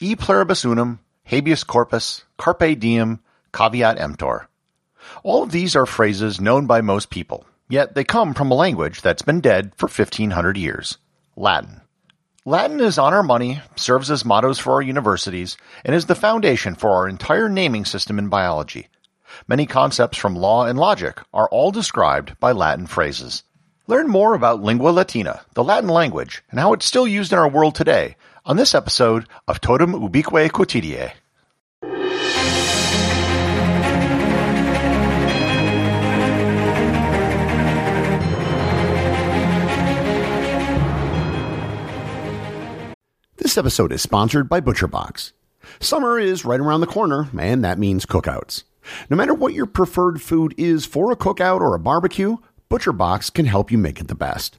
e pluribus unum, habeas corpus, carpe diem, caveat emptor. All of these are phrases known by most people, yet they come from a language that's been dead for 1500 years Latin. Latin is on our money, serves as mottos for our universities, and is the foundation for our entire naming system in biology. Many concepts from law and logic are all described by Latin phrases. Learn more about lingua latina, the Latin language, and how it's still used in our world today on this episode of Totem Ubique Quotidie. This episode is sponsored by ButcherBox. Summer is right around the corner, and that means cookouts. No matter what your preferred food is for a cookout or a barbecue, ButcherBox can help you make it the best.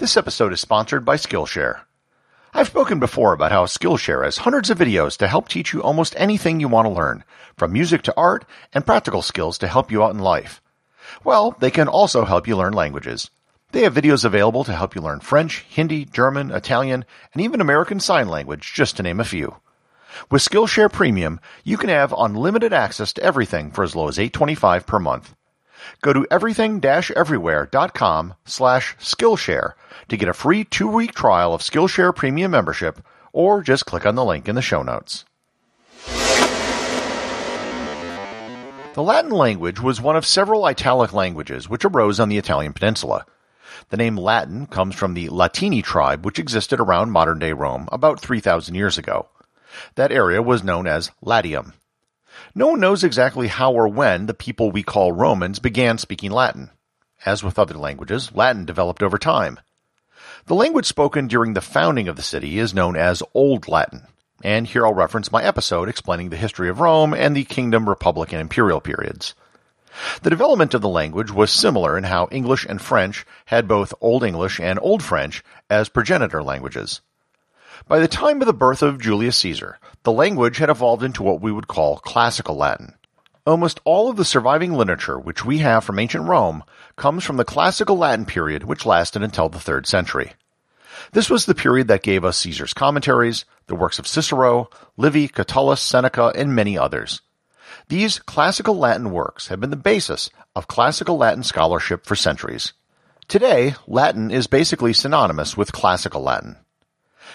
This episode is sponsored by Skillshare. I've spoken before about how Skillshare has hundreds of videos to help teach you almost anything you want to learn, from music to art and practical skills to help you out in life. Well, they can also help you learn languages. They have videos available to help you learn French, Hindi, German, Italian, and even American Sign Language, just to name a few. With Skillshare Premium, you can have unlimited access to everything for as low as $8.25 per month. Go to everything-everywhere.com slash Skillshare to get a free two-week trial of Skillshare Premium membership, or just click on the link in the show notes. The Latin language was one of several Italic languages which arose on the Italian peninsula. The name Latin comes from the Latini tribe which existed around modern-day Rome about 3,000 years ago. That area was known as Latium. No one knows exactly how or when the people we call Romans began speaking Latin. As with other languages, Latin developed over time. The language spoken during the founding of the city is known as Old Latin, and here I'll reference my episode explaining the history of Rome and the kingdom, republic, and imperial periods. The development of the language was similar in how English and French had both Old English and Old French as progenitor languages. By the time of the birth of Julius Caesar, the language had evolved into what we would call Classical Latin. Almost all of the surviving literature which we have from ancient Rome comes from the Classical Latin period which lasted until the 3rd century. This was the period that gave us Caesar's commentaries, the works of Cicero, Livy, Catullus, Seneca, and many others. These classical Latin works have been the basis of classical Latin scholarship for centuries. Today, Latin is basically synonymous with classical Latin.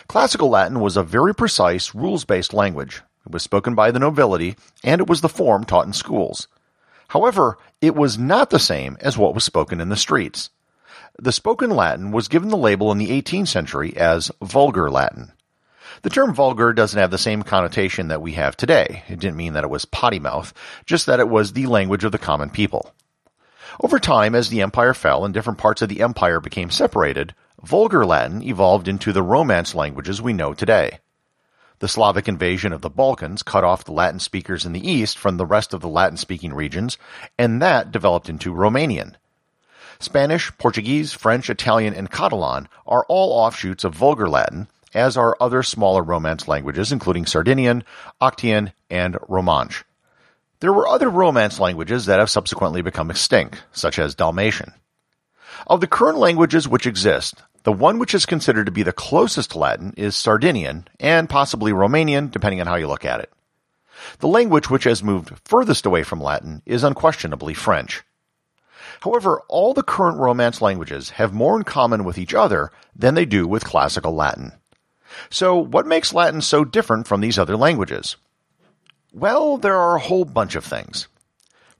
Classical Latin was a very precise, rules-based language. It was spoken by the nobility, and it was the form taught in schools. However, it was not the same as what was spoken in the streets. The spoken Latin was given the label in the 18th century as Vulgar Latin. The term vulgar doesn't have the same connotation that we have today. It didn't mean that it was potty mouth, just that it was the language of the common people. Over time, as the empire fell and different parts of the empire became separated, Vulgar Latin evolved into the Romance languages we know today. The Slavic invasion of the Balkans cut off the Latin speakers in the east from the rest of the Latin speaking regions, and that developed into Romanian. Spanish, Portuguese, French, Italian, and Catalan are all offshoots of Vulgar Latin, as are other smaller Romance languages, including Sardinian, Occitan, and Romansh. There were other Romance languages that have subsequently become extinct, such as Dalmatian. Of the current languages which exist, the one which is considered to be the closest to Latin is Sardinian, and possibly Romanian, depending on how you look at it. The language which has moved furthest away from Latin is unquestionably French. However, all the current Romance languages have more in common with each other than they do with Classical Latin. So, what makes Latin so different from these other languages? Well, there are a whole bunch of things.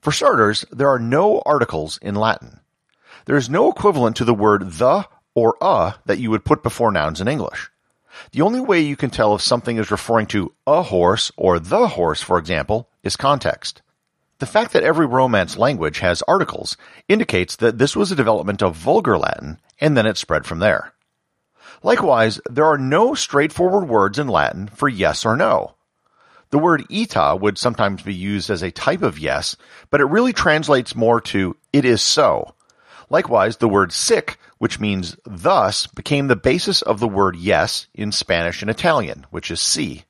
For starters, there are no articles in Latin. There is no equivalent to the word the or a that you would put before nouns in English. The only way you can tell if something is referring to a horse or the horse, for example, is context. The fact that every Romance language has articles indicates that this was a development of Vulgar Latin and then it spread from there. Likewise, there are no straightforward words in Latin for yes or no. The word ita would sometimes be used as a type of yes, but it really translates more to it is so. Likewise, the word sic, which means thus, became the basis of the word yes in Spanish and Italian, which is si.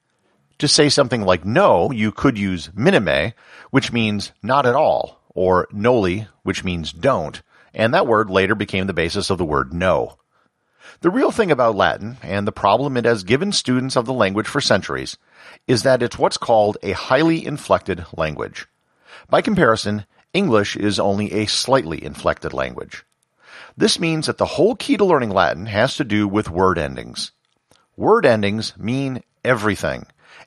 To say something like no, you could use minime, which means not at all, or noli, which means don't, and that word later became the basis of the word no. The real thing about Latin, and the problem it has given students of the language for centuries, is that it's what's called a highly inflected language. By comparison, English is only a slightly inflected language. This means that the whole key to learning Latin has to do with word endings. Word endings mean everything,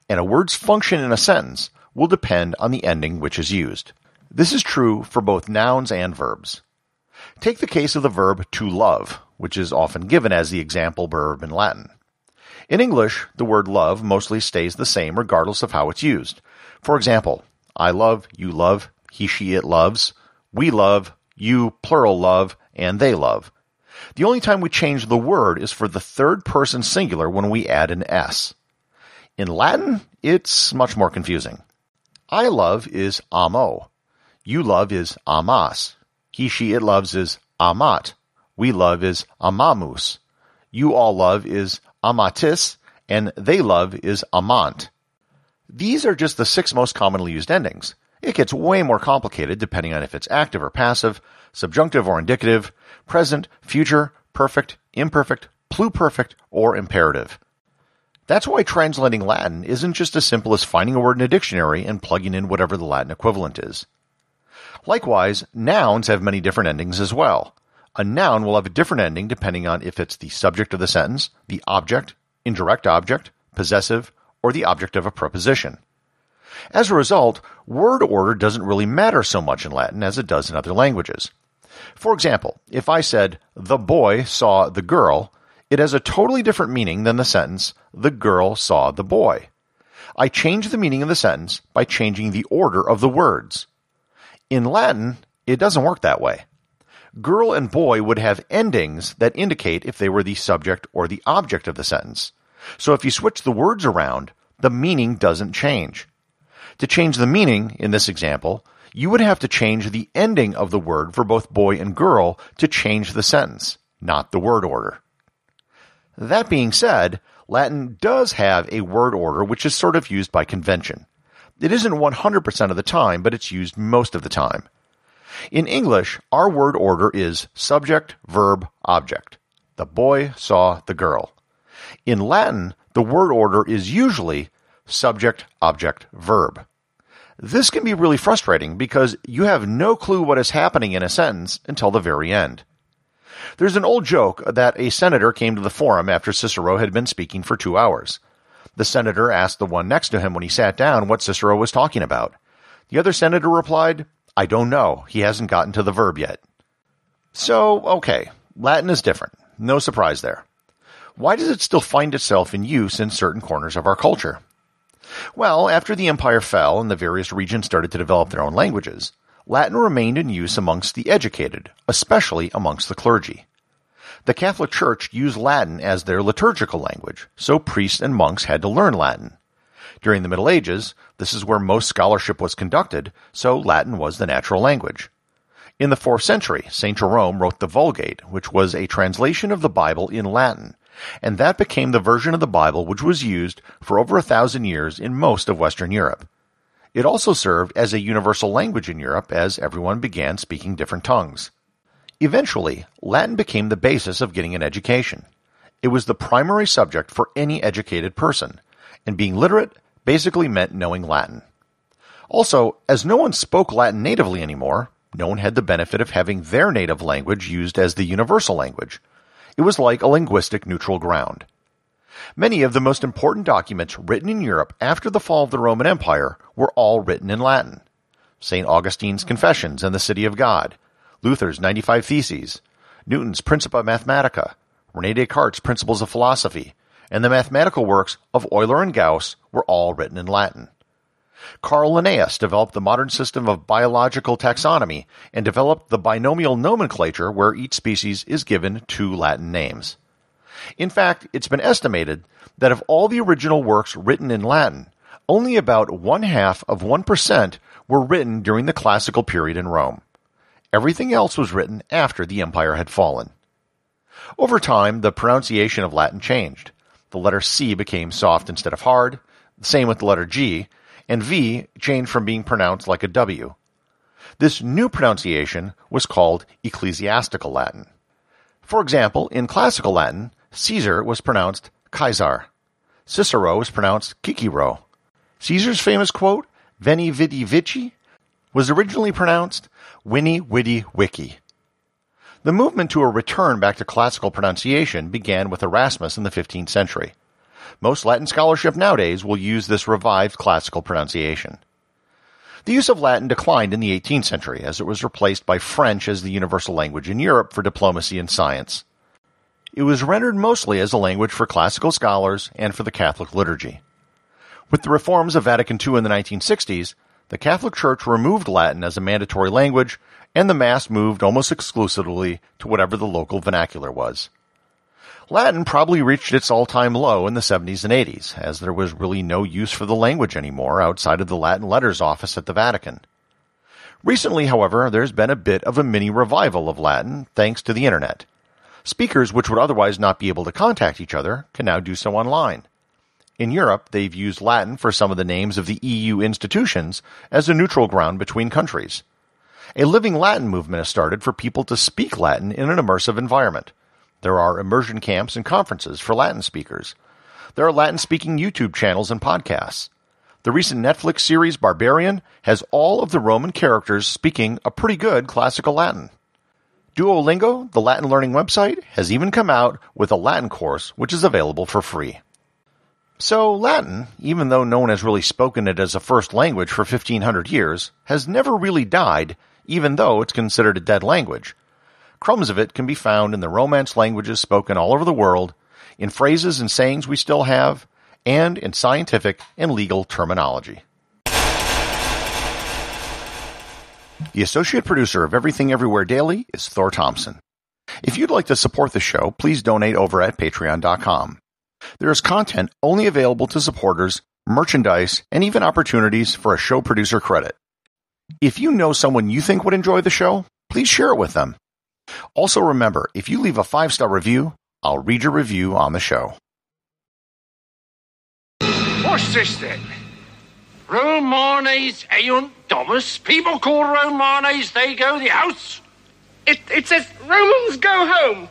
and a word's function in a sentence will depend on the ending which is used. This is true for both nouns and verbs. Take the case of the verb to love, which is often given as the example verb in Latin. In English, the word love mostly stays the same regardless of how it's used. For example, I love, you love, he, she, it loves, we love, you, plural love, and they love. The only time we change the word is for the third person singular when we add an S. In Latin, it's much more confusing. I love is amo. You love is amas. He, she, it loves is amat we love is amamus. You all love is amatis, and they love is amant. These are just the six most commonly used endings. It gets way more complicated depending on if it's active or passive, subjunctive or indicative, present, future, perfect, imperfect, pluperfect, or imperative. That's why translating Latin isn't just as simple as finding a word in a dictionary and plugging in whatever the Latin equivalent is. Likewise, nouns have many different endings as well. A noun will have a different ending depending on if it's the subject of the sentence, the object, indirect object, possessive, or the object of a preposition. As a result, word order doesn't really matter so much in Latin as it does in other languages. For example, if I said, the boy saw the girl, it has a totally different meaning than the sentence, the girl saw the boy. I change the meaning of the sentence by changing the order of the words. In Latin, it doesn't work that way girl and boy would have endings that indicate if they were the subject or the object of the sentence. So if you switch the words around, the meaning doesn't change. To change the meaning, in this example, you would have to change the ending of the word for both boy and girl to change the sentence, not the word order. That being said, Latin does have a word order which is sort of used by convention. It isn't 100% of the time, but it's used most of the time. In English, our word order is subject, verb, object. The boy saw the girl. In Latin, the word order is usually subject, object, verb. This can be really frustrating because you have no clue what is happening in a sentence until the very end. There's an old joke that a senator came to the forum after Cicero had been speaking for two hours. The senator asked the one next to him when he sat down what Cicero was talking about. The other senator replied, I don't know. He hasn't gotten to the verb yet. So, okay, Latin is different. No surprise there. Why does it still find itself in use in certain corners of our culture? Well, after the empire fell and the various regions started to develop their own languages, Latin remained in use amongst the educated, especially amongst the clergy. The Catholic Church used Latin as their liturgical language, so priests and monks had to learn Latin. During the Middle Ages, this is where most scholarship was conducted, so Latin was the natural language. In the 4th century, St. Jerome wrote the Vulgate, which was a translation of the Bible in Latin, and that became the version of the Bible which was used for over a thousand years in most of Western Europe. It also served as a universal language in Europe as everyone began speaking different tongues. Eventually, Latin became the basis of getting an education. It was the primary subject for any educated person, and being literate basically meant knowing Latin. Also, as no one spoke Latin natively anymore, no one had the benefit of having their native language used as the universal language. It was like a linguistic neutral ground. Many of the most important documents written in Europe after the fall of the Roman Empire were all written in Latin. St. Augustine's Confessions and the City of God, Luther's 95 Theses, Newton's Principia Mathematica, Rene Descartes' Principles of Philosophy, and the mathematical works of Euler and Gauss were all written in Latin. Carl Linnaeus developed the modern system of biological taxonomy and developed the binomial nomenclature where each species is given two Latin names. In fact, it's been estimated that of all the original works written in Latin, only about one half of 1% were written during the classical period in Rome. Everything else was written after the empire had fallen. Over time, the pronunciation of Latin changed. The letter C became soft instead of hard, the same with the letter G, and V changed from being pronounced like a W. This new pronunciation was called ecclesiastical Latin. For example, in classical Latin, Caesar was pronounced Caesar. Cicero was pronounced Cicero. Caesar's famous quote, Veni vidi vici, was originally pronounced Winnie Witty Wiki. The movement to a return back to classical pronunciation began with Erasmus in the 15th century. Most Latin scholarship nowadays will use this revived classical pronunciation. The use of Latin declined in the 18th century as it was replaced by French as the universal language in Europe for diplomacy and science. It was rendered mostly as a language for classical scholars and for the Catholic liturgy. With the reforms of Vatican II in the 1960s, the Catholic Church removed Latin as a mandatory language and the Mass moved almost exclusively to whatever the local vernacular was. Latin probably reached its all-time low in the 70s and 80s, as there was really no use for the language anymore outside of the Latin letters office at the Vatican. Recently, however, there's been a bit of a mini revival of Latin thanks to the internet. Speakers which would otherwise not be able to contact each other can now do so online. In Europe, they've used Latin for some of the names of the EU institutions as a neutral ground between countries. A living Latin movement has started for people to speak Latin in an immersive environment. There are immersion camps and conferences for Latin speakers. There are Latin speaking YouTube channels and podcasts. The recent Netflix series Barbarian has all of the Roman characters speaking a pretty good classical Latin. Duolingo, the Latin learning website, has even come out with a Latin course which is available for free. So Latin, even though no one has really spoken it as a first language for 1500 years, has never really died even though it's considered a dead language. Crumbs of it can be found in the Romance languages spoken all over the world, in phrases and sayings we still have, and in scientific and legal terminology. The associate producer of Everything Everywhere Daily is Thor Thompson. If you'd like to support the show, please donate over at patreon.com. There is content only available to supporters, merchandise, and even opportunities for a show producer credit. If you know someone you think would enjoy the show, please share it with them. Also remember, if you leave a five star review, I'll read your review on the show. What's this then? Romanes eunt domus? People call Romanes, they go the house? It, it says Romans go home.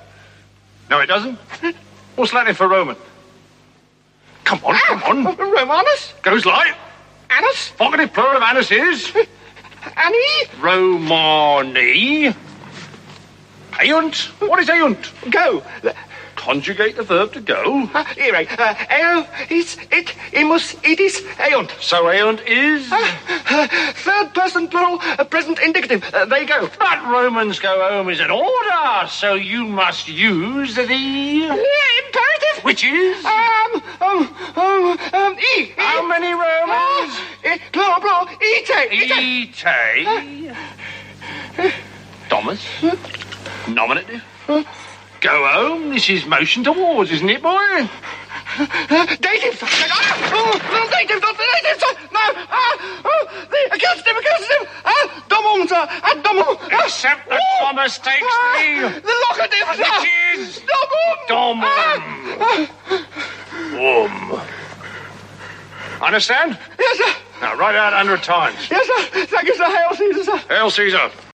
No, it doesn't. What's Latin for Roman? Come on, come on. Ah, Romanus? Goes like. Annus? Vocative plural of anus is. Annie? Romani. Eunt? What is eunt? Go. conjugate the verb to go. Uh, here, uh, eo, is, it, imus, itis, eunt. So eunt is. Uh, third person plural, uh, present indicative. Uh, there go. But Romans go home is an order, so you must use the. Imperative. Which is. Um, um, um, um, e. How many Romans? Uh, e, plural, plural, ite, ite. Ite. Domus. Nominative. Go home. This is motion towards, isn't it, boy? Dative. Ah, oh, no, dative, not the dative. No, ah, oh, the accusative, accusative. Ah, domum, sir, ah, domum. Ah, Except that oh, domus takes ah, the. The locative, sir. Which is. Domum. Domum. Wom. Understand? Yes, sir. Now write out 100 times. Yes, sir. Thank you, sir. Hail Caesar, sir. Hail Caesar.